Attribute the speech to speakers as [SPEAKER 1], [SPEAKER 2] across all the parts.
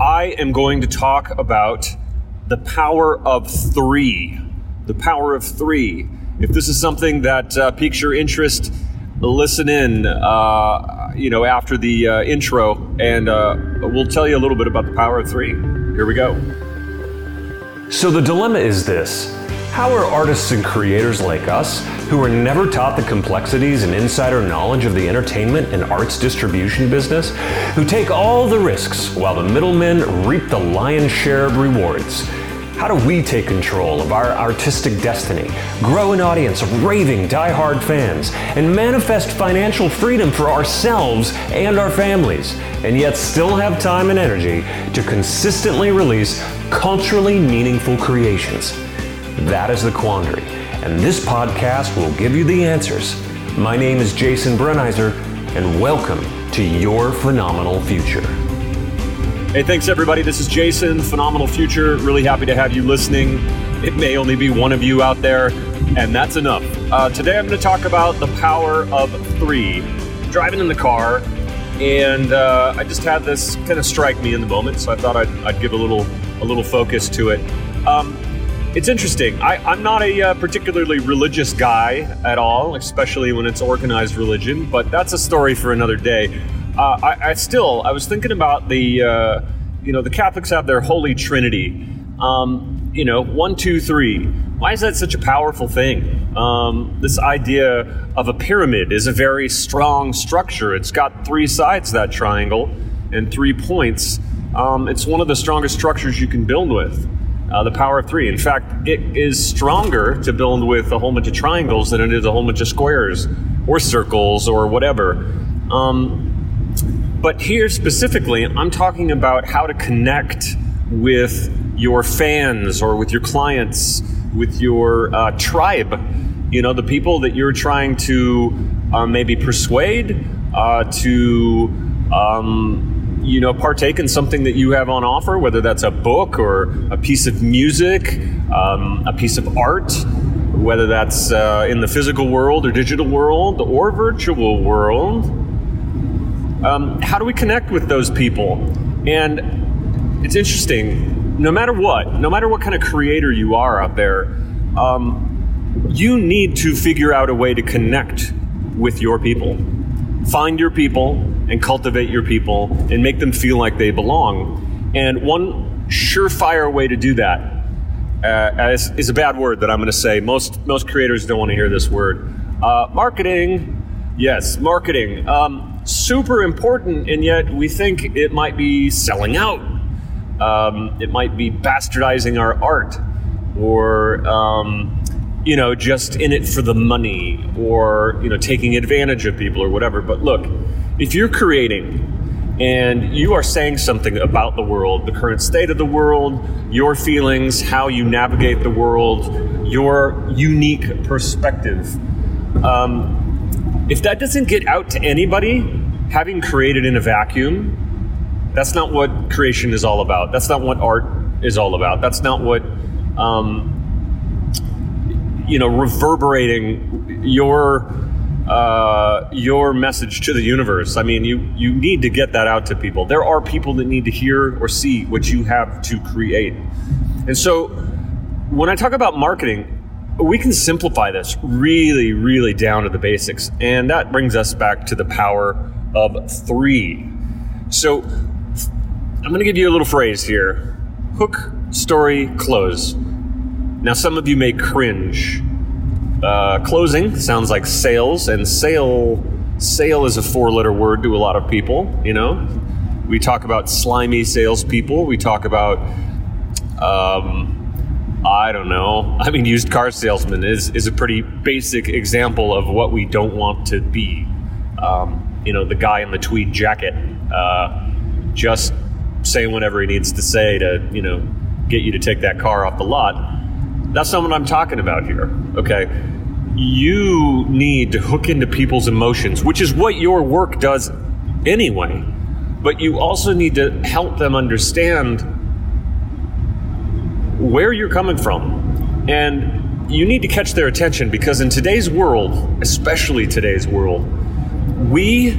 [SPEAKER 1] I am going to talk about the power of three. The power of three. If this is something that uh, piques your interest, listen in. Uh, you know, after the uh, intro, and uh, we'll tell you a little bit about the power of three. Here we go.
[SPEAKER 2] So the dilemma is this. How are artists and creators like us, who were never taught the complexities and insider knowledge of the entertainment and arts distribution business, who take all the risks while the middlemen reap the lion's share of rewards? How do we take control of our artistic destiny, grow an audience of raving, die-hard fans, and manifest financial freedom for ourselves and our families, and yet still have time and energy to consistently release culturally meaningful creations? That is the quandary, and this podcast will give you the answers. My name is Jason Brenizer, and welcome to your phenomenal future.
[SPEAKER 1] Hey, thanks everybody. This is Jason, Phenomenal Future. Really happy to have you listening. It may only be one of you out there, and that's enough. Uh, today I'm going to talk about the power of three. Driving in the car, and uh, I just had this kind of strike me in the moment, so I thought I'd, I'd give a little a little focus to it. Um, it's interesting. I, am not a uh, particularly religious guy at all, especially when it's organized religion, but that's a story for another day. Uh, I, I, still, I was thinking about the, uh, you know, the Catholics have their Holy Trinity. Um, you know, one, two, three. Why is that such a powerful thing? Um, this idea of a pyramid is a very strong structure. It's got three sides, that triangle, and three points. Um, it's one of the strongest structures you can build with uh, the power of three. In fact, it is stronger to build with a whole bunch of triangles than it is a whole bunch of squares or circles or whatever. Um, but here specifically, I'm talking about how to connect with your fans or with your clients, with your uh, tribe. You know, the people that you're trying to uh, maybe persuade uh, to. Um, you know, partake in something that you have on offer, whether that's a book or a piece of music, um, a piece of art, whether that's uh, in the physical world or digital world or virtual world. Um, how do we connect with those people? And it's interesting, no matter what, no matter what kind of creator you are out there, um, you need to figure out a way to connect with your people. Find your people, and cultivate your people and make them feel like they belong. And one surefire way to do that uh, is, is, a bad word that I'm going to say. Most most creators don't want to hear this word. Uh, marketing, yes, marketing. Um, super important, and yet we think it might be selling out. Um, it might be bastardizing our art, or um, you know, just in it for the money, or you know, taking advantage of people, or whatever. But look if you're creating and you are saying something about the world, the current state of the world, your feelings, how you navigate the world, your unique perspective. Um, if that doesn't get out to anybody, having created in a vacuum, that's not what creation is all about. That's not what art is all about. That's not what, um, you know, reverberating your uh, your message to the universe. I mean, you you need to get that out to people. There are people that need to hear or see what you have to create. And so, when I talk about marketing, we can simplify this really, really down to the basics, and that brings us back to the power of three. So, I'm going to give you a little phrase here: hook, story, close. Now, some of you may cringe uh, closing sounds like sales, and sale sale is a four-letter word to a lot of people. You know, we talk about slimy salespeople. We talk about um, I don't know. I mean, used car salesman is is a pretty basic example of what we don't want to be. Um, you know, the guy in the tweed jacket, uh, just saying whatever he needs to say to you know get you to take that car off the lot. That's not what I'm talking about here. Okay you need to hook into people's emotions, which is what your work does anyway. But you also need to help them understand where you're coming from. And you need to catch their attention because in today's world, especially today's world, we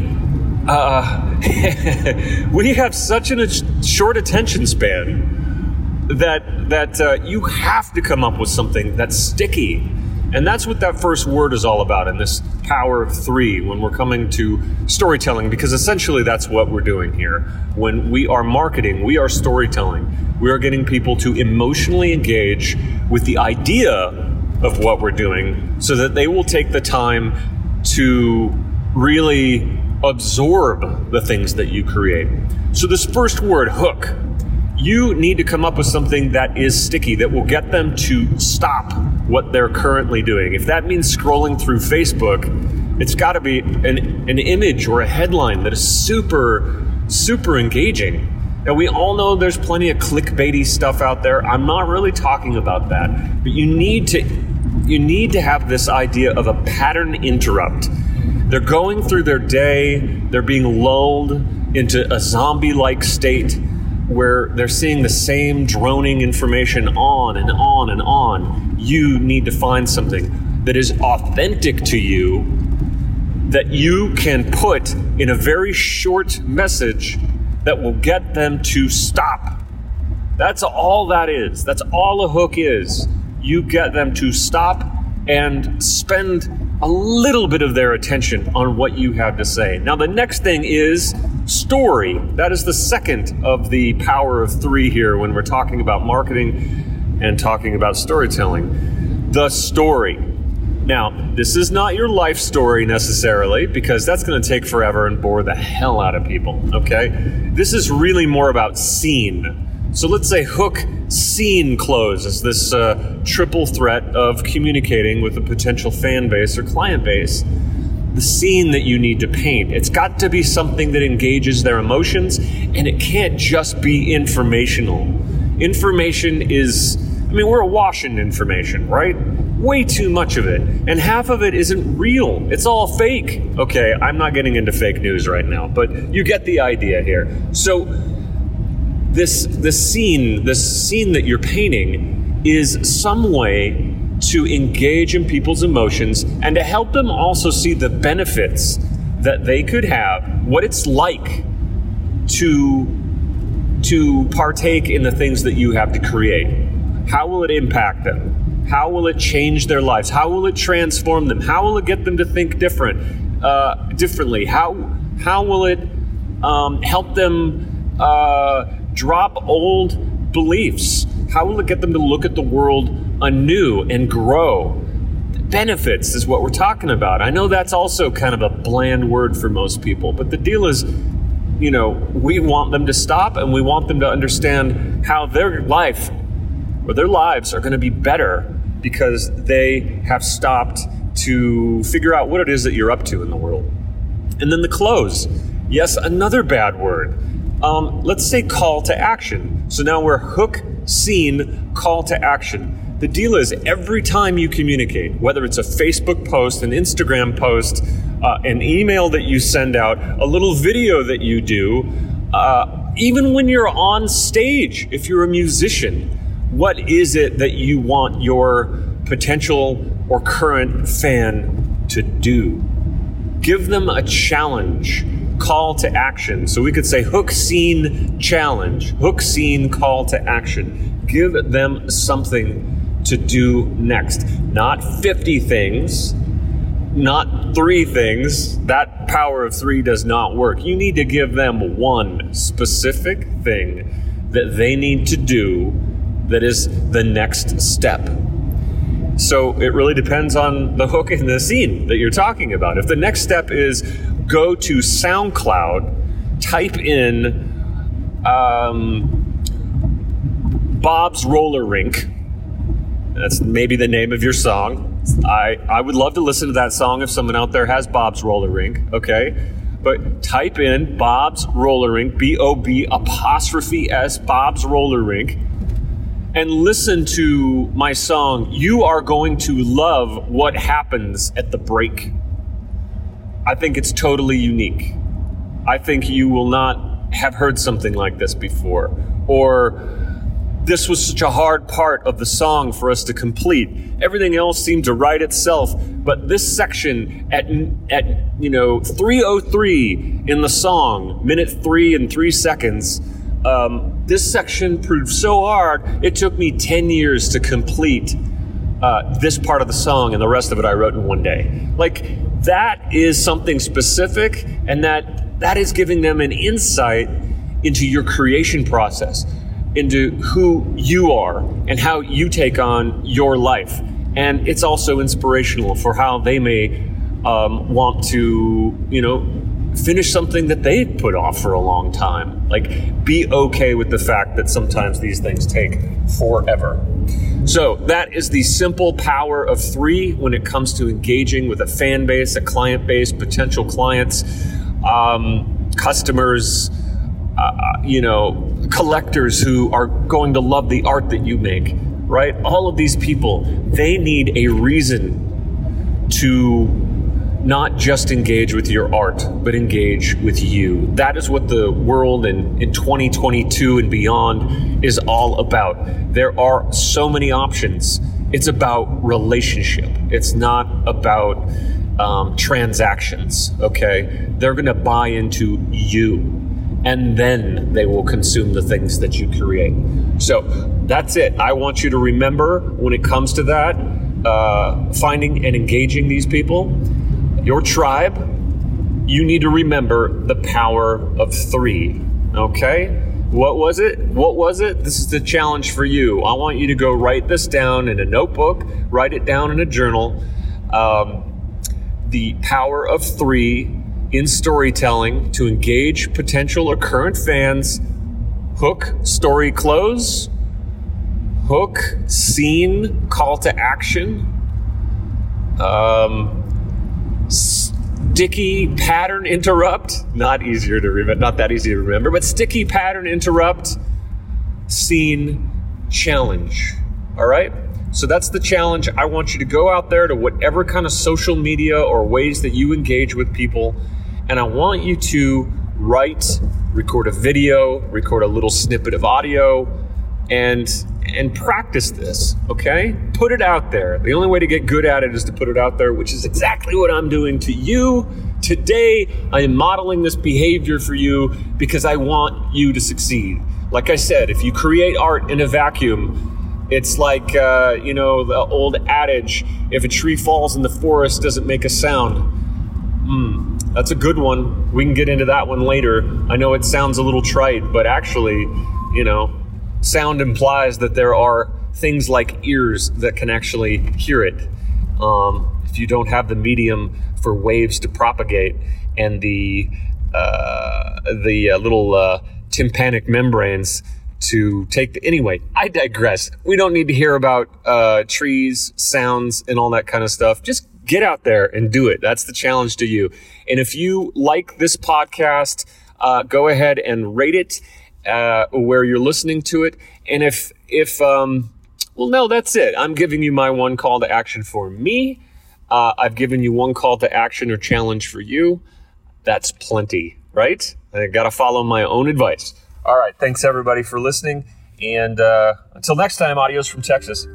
[SPEAKER 1] uh, we have such a short attention span that that uh, you have to come up with something that's sticky, and that's what that first word is all about in this power of three when we're coming to storytelling, because essentially that's what we're doing here. When we are marketing, we are storytelling. We are getting people to emotionally engage with the idea of what we're doing so that they will take the time to really absorb the things that you create. So, this first word, hook, you need to come up with something that is sticky, that will get them to stop what they're currently doing. If that means scrolling through Facebook, it's got to be an, an image or a headline that is super, super engaging. Now, we all know there's plenty of clickbaity stuff out there. I'm not really talking about that. But you need to you need to have this idea of a pattern interrupt. They're going through their day, they're being lulled into a zombie like state where they're seeing the same droning information on and on and on. You need to find something that is authentic to you that you can put in a very short message that will get them to stop. That's all that is. That's all a hook is you get them to stop and spend a little bit of their attention on what you have to say. Now, the next thing is story. That is the second of the power of three here when we're talking about marketing and talking about storytelling. The story. Now, this is not your life story necessarily because that's going to take forever and bore the hell out of people, okay? This is really more about scene so let's say hook scene close is this uh, triple threat of communicating with a potential fan base or client base. The scene that you need to paint. It's got to be something that engages their emotions, and it can't just be informational. Information is, mean, we're awash in information, right? Way too much of it. And half of it isn't real. It's all fake. Okay, I'm not getting into fake news right now, but you get the idea here. So, this this scene, this scene that you're painting, is some way to engage in people's emotions and to help them also see the benefits that they could have, what it's like to to partake in the things that you have to create. How will it impact them? How will it change their lives? How will it transform them? How will it get them to think different, uh, differently? How how will it um, help them uh, drop old beliefs? How will it get them to look at the world anew and grow? Benefits is what we're talking about. I know that's also kind of a bland word for most people, but the deal is, you know, we want them to stop and we want them to understand how their life or their lives are going to be better because they have stopped to figure out what it is that you're up to in the world. And then the close. Yes, another bad word. Um, let's say call to action. So now we're hook, scene, call to action. The deal is every time you communicate, whether it's a Facebook post, an Instagram post, uh, an email that you send out, a little video that you do, uh, even when you're on stage, if you're a musician, what is it that you want your potential or current fan to do? Give them a challenge call to action. So we could say hook scene challenge, hook scene call to action. Give them something to do next. Not 50 things, not three things. That power of three does not work. You need to give them one specific thing that they need to do that is the next step. So it really depends on the hook in the scene that you're talking about. If the next step is go to SoundCloud, type in um, Bob's Roller Rink. That's maybe the name of your song. I, I would love to listen to that song if someone out there has Bob's Roller Rink, okay? But type in Bob's Roller Rink, B O B apostrophe S, Bob's Roller Rink, and listen to my song. You are going to love what happens at the break. I think it's totally unique. I think you will not have heard something like this before. Or this was such a hard part of the song for us to complete. Everything else seemed to write itself, but this section at at you know 303 in the song, minute three and three seconds. Um, this section proved so hard. It took me 10 years to complete uh, this part of the song, and the rest of it I wrote in one day. Like that is something specific, and that that is giving them an insight into your creation process into who you are and how you take on your life. And it's also inspirational for how they may um, want to, you know, finish something that they put off for a long time. Like, be okay with the fact that sometimes these things take forever. So, that is the simple power of three when it comes to engaging with a fan base, a client base, potential clients, um, customers, uh, you know, collectors who are going to love the art that you make, right? All of these people, they need a reason to not just engage with your art, but engage with you. That is what the world in, in 2022 and beyond is all about. There are so many options. It's about relationship, it's not about um, transactions, okay? They're gonna buy into you and then they will consume the things that you create. So that's it. I want you to remember when it comes to that, uh, finding and engaging these people, your tribe, you need to remember the power of three. Okay? What was it? What was it? This is the challenge for you. I want you to go write this down in a notebook, write it down in a journal. Um, the power of three in storytelling to engage potential or current fans. Hook, story close. Hook, scene, call to action. Um, sticky pattern interrupt. Not easier to remember, not that easy to remember, but sticky pattern interrupt. Scene challenge. All right? So that's the challenge. I want you to go out there to whatever kind of social media or ways that you engage with people and I want you to write, record a video, record a little snippet of audio, and and practice this, okay? Put it out there. The only way to get good at it is to put it out there, which is exactly what I'm doing to you. Today, I am modeling this behavior for you because I want you to succeed. Like I said, if you create art in a vacuum, it's like, uh, you know, the old adage if a tree falls in the forest, doesn't make a sound. Hmm that's a good one. We can get into that one later. I know it sounds a little trite, but actually, you know, sound implies that there are things like ears that can actually hear it. Um, if you don't have the medium for waves to propagate and the uh, the uh, little uh, tympanic membranes to take the anyway i digress we don't need to hear about uh, trees sounds and all that kind of stuff just get out there and do it. That's the challenge to you. And if you like this podcast, uh, go ahead and rate it uh, where you're listening to it. And if if um, well, no, that's it. I'm giving you my one call to action for me. Uh, I've given you one call to action or challenge for you. That's plenty, right? I got to follow my own advice. All right. Thanks everybody for listening. And uh, until next time, adios from Texas.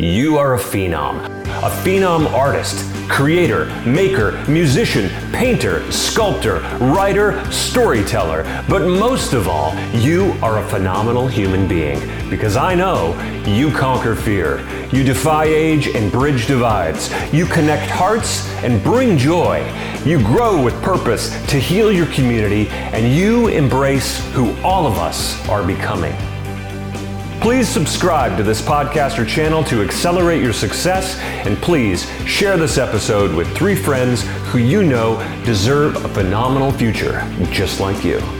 [SPEAKER 2] You are a phenom. A phenom artist, creator, maker, musician, painter, sculptor, writer, storyteller. But most of all, you are a phenomenal human being because I know you conquer fear. You defy age and bridge divides. You connect hearts and bring joy. You grow with purpose to heal your community and you embrace who all of us are becoming. Please subscribe to this podcast or channel to accelerate your success, and please share this episode with three friends who you know deserve a phenomenal future just like you.